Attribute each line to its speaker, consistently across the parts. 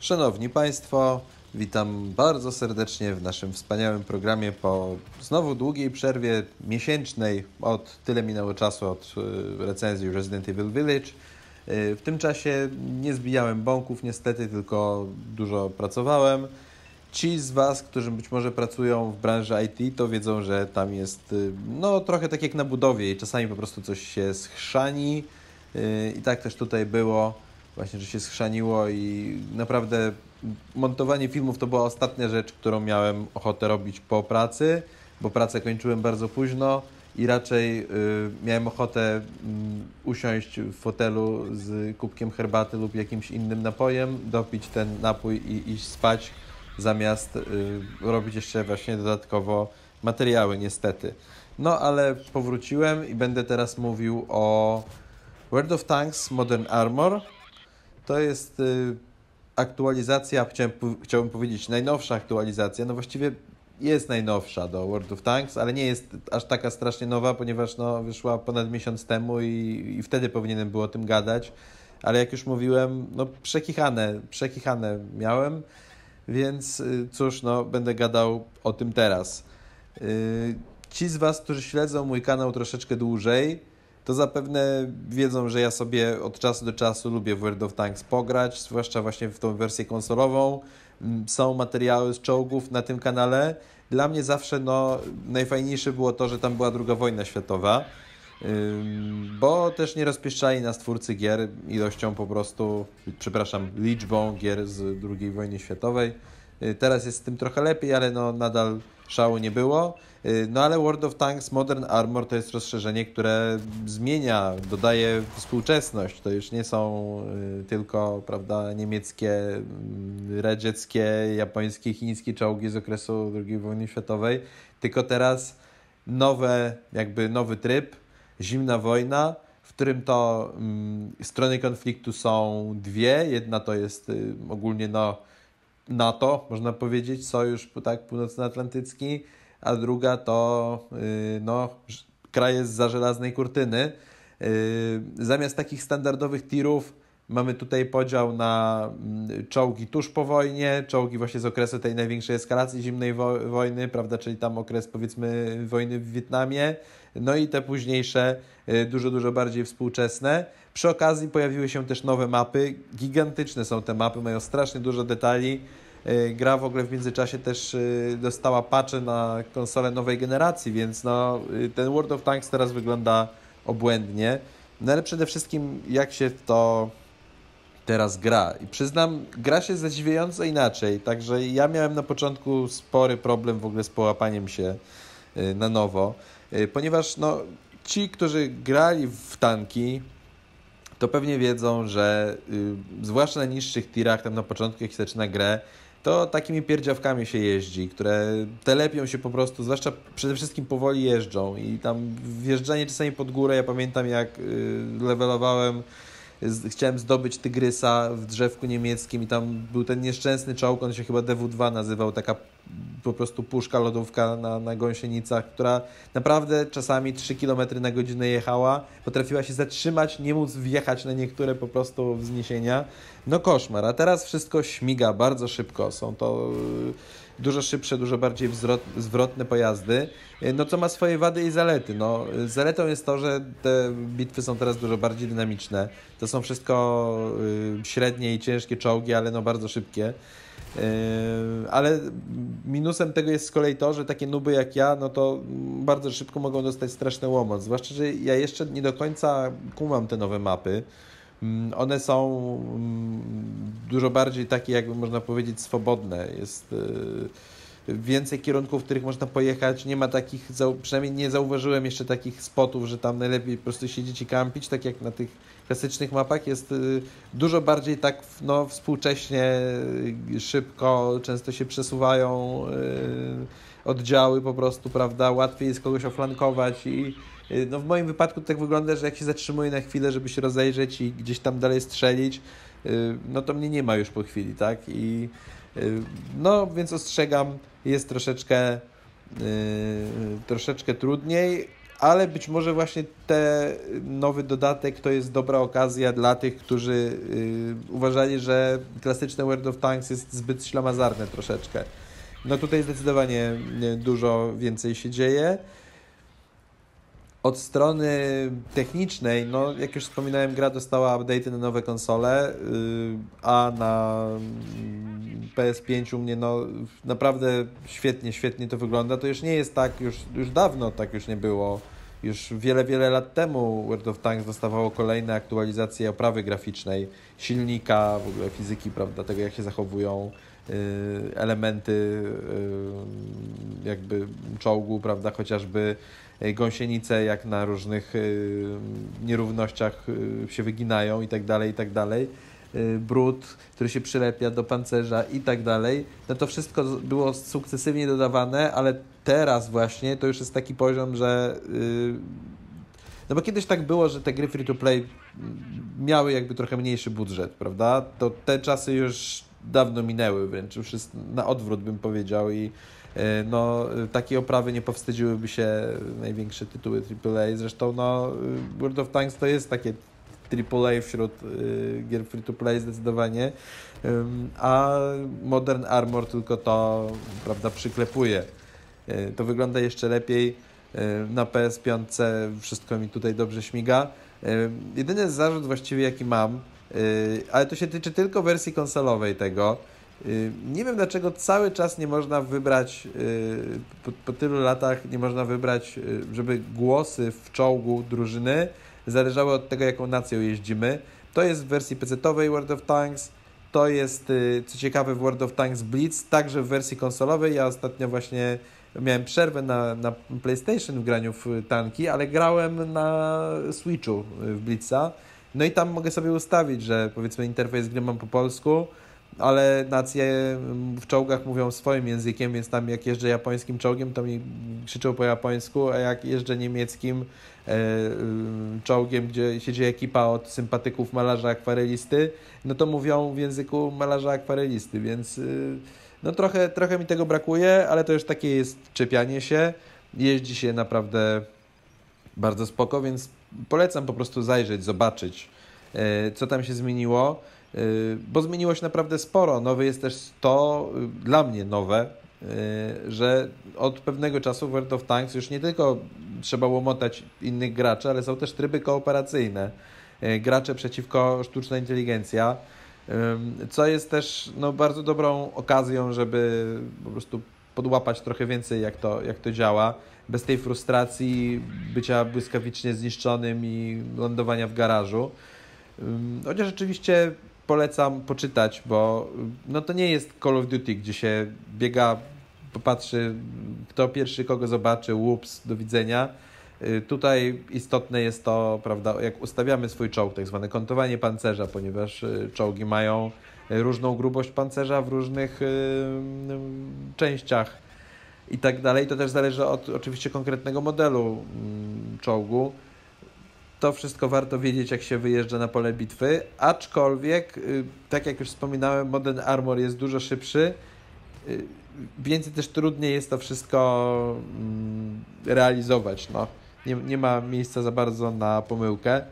Speaker 1: Szanowni Państwo, witam bardzo serdecznie w naszym wspaniałym programie po znowu długiej przerwie miesięcznej. Od tyle minęło czasu od y, recenzji Resident Evil Village. Y, W tym czasie nie zbijałem bąków niestety, tylko dużo pracowałem. Ci z Was, którzy być może pracują w branży IT, to wiedzą, że tam jest y, no trochę tak jak na budowie i czasami po prostu coś się schrzani. I tak też tutaj było, właśnie, że się schrzaniło i naprawdę montowanie filmów to była ostatnia rzecz, którą miałem ochotę robić po pracy, bo pracę kończyłem bardzo późno i raczej y, miałem ochotę mm, usiąść w fotelu z kubkiem herbaty lub jakimś innym napojem, dopić ten napój i iść spać, zamiast y, robić jeszcze właśnie dodatkowo materiały, niestety. No ale powróciłem i będę teraz mówił o World of Tanks Modern Armor. To jest y, aktualizacja, chciałem, chciałbym powiedzieć najnowsza aktualizacja, no właściwie jest najnowsza do World of Tanks, ale nie jest aż taka strasznie nowa, ponieważ no, wyszła ponad miesiąc temu i, i wtedy powinienem było o tym gadać, ale jak już mówiłem, no przekichane, przekichane miałem, więc y, cóż, no będę gadał o tym teraz. Y, Ci z Was, którzy śledzą mój kanał troszeczkę dłużej, to zapewne wiedzą, że ja sobie od czasu do czasu lubię w World of Tanks pograć, zwłaszcza właśnie w tą wersję konsolową. Mm, Są materiały z czołgów na tym kanale. Dla mnie zawsze no, najfajniejsze było to, że tam była druga wojna światowa, bo też nie rozpieszczali nas twórcy gier ilością po prostu, przepraszam, liczbą gier z II wojny światowej. Y, Teraz jest z tym trochę lepiej, ale no nadal szału nie było. Y, No ale World of Tanks Modern Armor to jest rozszerzenie, które zmienia, dodaje współczesność. To już nie są y, tylko, prawda, niemieckie, mm, radzieckie, japońskie, chińskie czołgi z okresu II wojny światowej, tylko teraz nowe, jakby nowy tryb, zimna wojna, w którym to mm, strony konfliktu są dwie. Jedna to jest y, ogólnie no, NATO, można powiedzieć, sojusz tak, północnoatlantycki, a druga to y, no, kraje z żelaznej kurtyny. Y, Zamiast takich standardowych tirów mamy tutaj podział na mm, czołgi tuż po wojnie, czołgi właśnie z okresu tej największej eskalacji zimnej wo wojny, prawda, czyli tam okres powiedzmy wojny w Wietnamie, no i te późniejsze, y, dużo, dużo bardziej współczesne. Przy okazji pojawiły się też nowe mapy, gigantyczne są te mapy, mają strasznie dużo detali. Y, Gra w ogóle w międzyczasie też y, dostała patche na konsolę nowej generacji, więc no, ten World of Tanks teraz wygląda obłędnie. No ale przede wszystkim jak się to teraz gra. I przyznam, gra się zadziwiająco inaczej. Także ja miałem na początku spory problem w ogóle z połapaniem się y, na nowo, y, ponieważ no, ci, którzy grali w tanki, to pewnie wiedzą, że y, zwłaszcza na niższych tirach, tam na początku jak się zaczyna grę, to takimi pierdziawkami się jeździ, które telepią się po prostu, zwłaszcza przede wszystkim powoli jeżdżą i tam wjeżdżanie czasami pod górę, ja pamiętam jak levelowałem chciałem zdobyć tygrysa w drzewku niemieckim i tam był ten nieszczęsny czołg, on się chyba DW2 nazywał, taka po prostu puszka lodówka na, na gąsienicach, która naprawdę czasami 3 km na godzinę jechała, potrafiła się zatrzymać, nie móc wjechać na niektóre po prostu wzniesienia. No koszmar, a teraz wszystko śmiga bardzo szybko, są to dużo szybsze, dużo bardziej wzrot, zwrotne pojazdy, y, no co ma swoje wady i zalety. No, zaletą jest to, że te bitwy są teraz dużo bardziej dynamiczne. To są wszystko y, średnie i ciężkie czołgi, ale no bardzo szybkie. Yy, ale minusem tego jest z kolei to, że takie nuby jak ja, no to bardzo szybko mogą dostać straszny łomot. Zwłaszcza, że ja jeszcze nie do końca kumam te nowe mapy. Mm, One są mm, dużo bardziej takie, jakby można powiedzieć, swobodne. Jest yy, więcej kierunków, w których można pojechać. Nie ma takich, przynajmniej nie zauważyłem jeszcze takich spotów, że tam najlepiej po prostu siedzieć i kampić, tak jak na tych klasycznych mapach. Jest yy, dużo bardziej tak no, współcześnie, yy, szybko, często się przesuwają oddziały po prostu, prawda? Łatwiej jest kogoś oflankować i no, w moim wypadku tak wygląda, że jak się zatrzymuję na chwilę, żeby się rozejrzeć i gdzieś tam dalej strzelić, yy, no to mnie nie ma już po chwili, tak? I yy, no, więc ostrzegam, jest troszeczkę, troszeczkę trudniej, ale być może właśnie ten nowy dodatek to jest dobra okazja dla tych, którzy y, uważali, że klasyczne World of Tanks jest zbyt ślamazarne troszeczkę. No tutaj zdecydowanie dużo więcej się dzieje. Od strony technicznej, no jak już wspominałem, gra dostała update na nowe konsole, y, a na mm, PS5 u mnie no naprawdę świetnie, świetnie to wygląda. To już nie jest tak, już, już dawno tak już nie było. Już wiele, wiele lat temu World of Tanks dostawało kolejne aktualizacje oprawy graficznej, silnika, w ogóle fizyki, prawda, tego jak się zachowują y, elementy y, jakby czołgu, prawda, chociażby Y, gąsienice jak na różnych y, nierównościach y, się wyginają i tak dalej, i tak dalej. Brud, który się przylepia do pancerza i tak dalej. No to wszystko było sukcesywnie dodawane, ale teraz właśnie to już jest taki poziom, że no bo kiedyś tak było, że te gry free to play miały jakby trochę mniejszy budżet, prawda? To te czasy już dawno minęły, wręcz już jest na odwrót bym powiedział i E, no, takie oprawy nie powstydziłyby się największe tytuły AAA. Zresztą no, World of Tanks to jest takie AAA wśród gier free to play zdecydowanie, a Modern Armor tylko to prawda, przyklepuje. E, to wygląda jeszcze lepiej e, na PS5, wszystko mi tutaj dobrze śmiga. Jedyny zarzut właściwie jaki mam, ale to się tyczy tylko wersji konsolowej tego, nie wiem dlaczego cały czas nie można wybrać, y, po, po, tylu latach nie można wybrać, y, żeby głosy w czołgu drużyny zależały od tego, jaką nacją jeździmy. To jest w wersji PC-owej World of Tanks, to jest, co ciekawe, w World of Tanks Blitz, także w wersji konsolowej. Ja ostatnio właśnie miałem przerwę na, na PlayStation w graniu w tanki, ale grałem na Switchu w Blitza. No i tam mogę sobie ustawić, że powiedzmy interfejs gry mam po polsku, ale nacje w czołgach mówią swoim językiem, więc tam jak jeżdżę japońskim czołgiem, to mi krzyczą po japońsku, a jak jeżdżę niemieckim e, czołgiem, gdzie siedzi ekipa od sympatyków malarza akwarelisty, no to mówią w języku malarza akwarelisty, więc y, no trochę, trochę mi tego brakuje, ale to już takie jest czepianie się. Jeździ się naprawdę bardzo spoko, więc polecam po prostu zajrzeć, zobaczyć, e, co tam się zmieniło. Y, bo zmieniło się naprawdę sporo. Nowe jest też to, y, dla mnie nowe, y, że od pewnego czasu w World of Tanks już nie tylko trzeba łomotać innych graczy, ale są też tryby kooperacyjne. Gracze przeciwko sztuczna inteligencja, co jest też no, bardzo dobrą okazją, żeby po prostu podłapać trochę więcej, jak to, jak to działa, bez tej frustracji bycia błyskawicznie zniszczonym i lądowania w garażu. Chociaż rzeczywiście polecam poczytać, bo no to nie jest Call of Duty, gdzie się biega, popatrzy, kto pierwszy kogo zobaczy, łups, do widzenia. Y, tutaj istotne jest to, prawda, jak ustawiamy swój czołg, tak zwane kontowanie pancerza, ponieważ y, czołgi mają różną grubość pancerza w różnych y, częściach i tak dalej. To też zależy od oczywiście konkretnego modelu mm, czołgu to wszystko warto wiedzieć, jak się wyjeżdża na pole bitwy, aczkolwiek, y, tak jak już wspominałem, Modern Armor jest dużo szybszy, y, więcej też trudniej jest to wszystko mm, realizować. No. Nie, nie ma miejsca za bardzo na pomyłkę.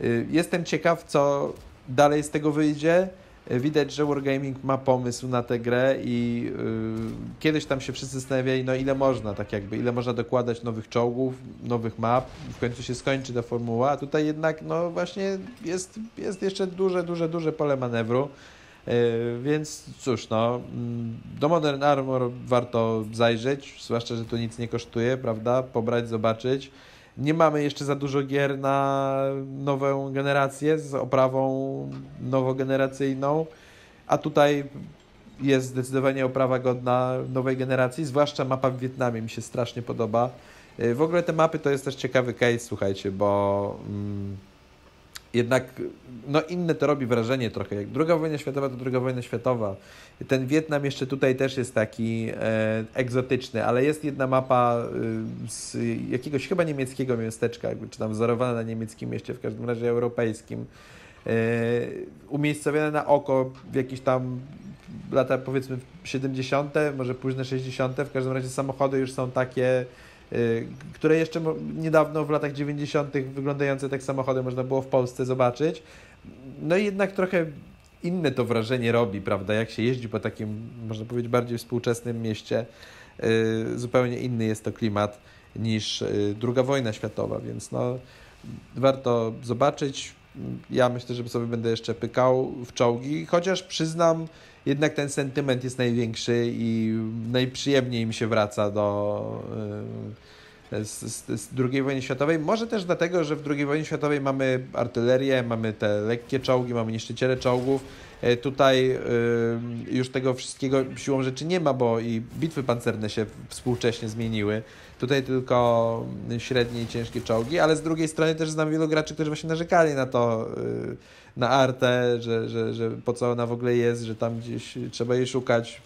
Speaker 1: Y, jestem ciekaw, co dalej z tego wyjdzie. Widać, że Wargaming ma pomysł na tę grę i yy, kiedyś tam się wszyscy zastanawiali, no ile można, tak jakby, ile można dokładać nowych czołgów, nowych map, w końcu się skończy ta formuła, a tutaj jednak, no właśnie jest, jest jeszcze duże, duże, duże pole manewru, yy, więc cóż, no, mm, do Modern Armor warto zajrzeć, zwłaszcza, że to nic nie kosztuje, prawda, pobrać, zobaczyć, nie mamy jeszcze za dużo gier na nową generację z oprawą nowogeneracyjną, a tutaj jest zdecydowanie oprawa godna nowej generacji, zwłaszcza mapa w Wietnamie mi się strasznie podoba. Y, w ogóle te mapy to jest też ciekawy case, słuchajcie, bo mm, jednak no inne to robi wrażenie trochę. Jak druga wojna światowa to druga wojna światowa. Ten Wietnam jeszcze tutaj też jest taki e, egzotyczny, ale jest jedna mapa e, z jakiegoś chyba niemieckiego miasteczka, czy tam wzorowana na niemieckim mieście, w każdym razie europejskim. E, na oko w jakieś tam lata powiedzmy 70., może późne 60., w każdym razie samochody już są takie które jeszcze niedawno w latach 90. wyglądające tak samochody można było w Polsce zobaczyć. No i jednak trochę inne to wrażenie robi, prawda? Jak się jeździ po takim, można powiedzieć, bardziej współczesnym mieście, zupełnie inny jest to klimat niż druga wojna światowa, więc no, warto zobaczyć. Ja myślę, że sobie będę jeszcze pykał w czołgi, chociaż przyznam, jednak ten sentyment jest największy i najprzyjemniej mi się wraca do z, z, z II wojny światowej. Może też dlatego, że w II wojnie światowej mamy artylerię, mamy te lekkie czołgi, mamy niszczyciele czołgów. E, tutaj y, już tego wszystkiego siłą rzeczy nie ma, bo i bitwy pancerne się współcześnie zmieniły. Tutaj tylko średnie i ciężkie czołgi, ale z drugiej strony też znam wielu graczy, którzy właśnie narzekali na to, y, na artę, że, że, że po co ona w ogóle jest, że tam gdzieś trzeba jej szukać,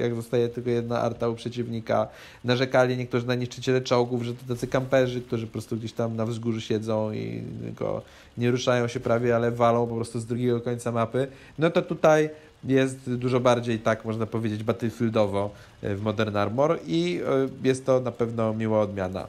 Speaker 1: jak zostaje tylko jedna arta u przeciwnika. Narzekali niektórzy na niszczyciele czołgów, że to tacy kamperzy, którzy po prostu gdzieś tam na wzgórzu siedzą i tylko nie ruszają się prawie, ale walą po prostu z drugiego końca mapy. No to tutaj jest dużo bardziej, tak można powiedzieć, battlefieldowo e, w Modern Armor i e, jest to na pewno miła odmiana.